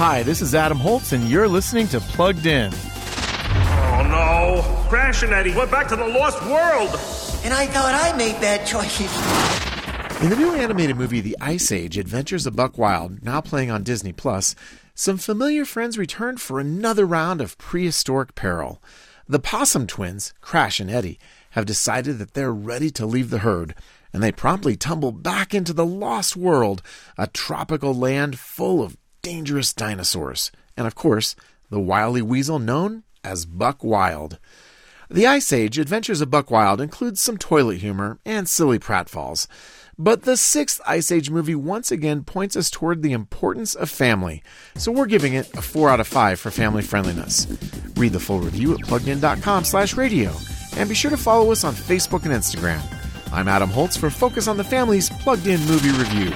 Hi, this is Adam Holz, and you're listening to Plugged In. Oh no! Crash and Eddie went back to the lost world! And I thought I made bad choices. In the new animated movie The Ice Age Adventures of Buck Wild, now playing on Disney Plus, some familiar friends return for another round of prehistoric peril. The Possum twins, Crash and Eddie, have decided that they're ready to leave the herd, and they promptly tumble back into the lost world, a tropical land full of dangerous dinosaurs, and of course, the wily weasel known as Buck Wild. The Ice Age Adventures of Buck Wild includes some toilet humor and silly pratfalls. But the sixth Ice Age movie once again points us toward the importance of family, so we're giving it a 4 out of 5 for family friendliness. Read the full review at pluggedin.com slash radio, and be sure to follow us on Facebook and Instagram. I'm Adam Holz for Focus on the Family's Plugged In Movie Review.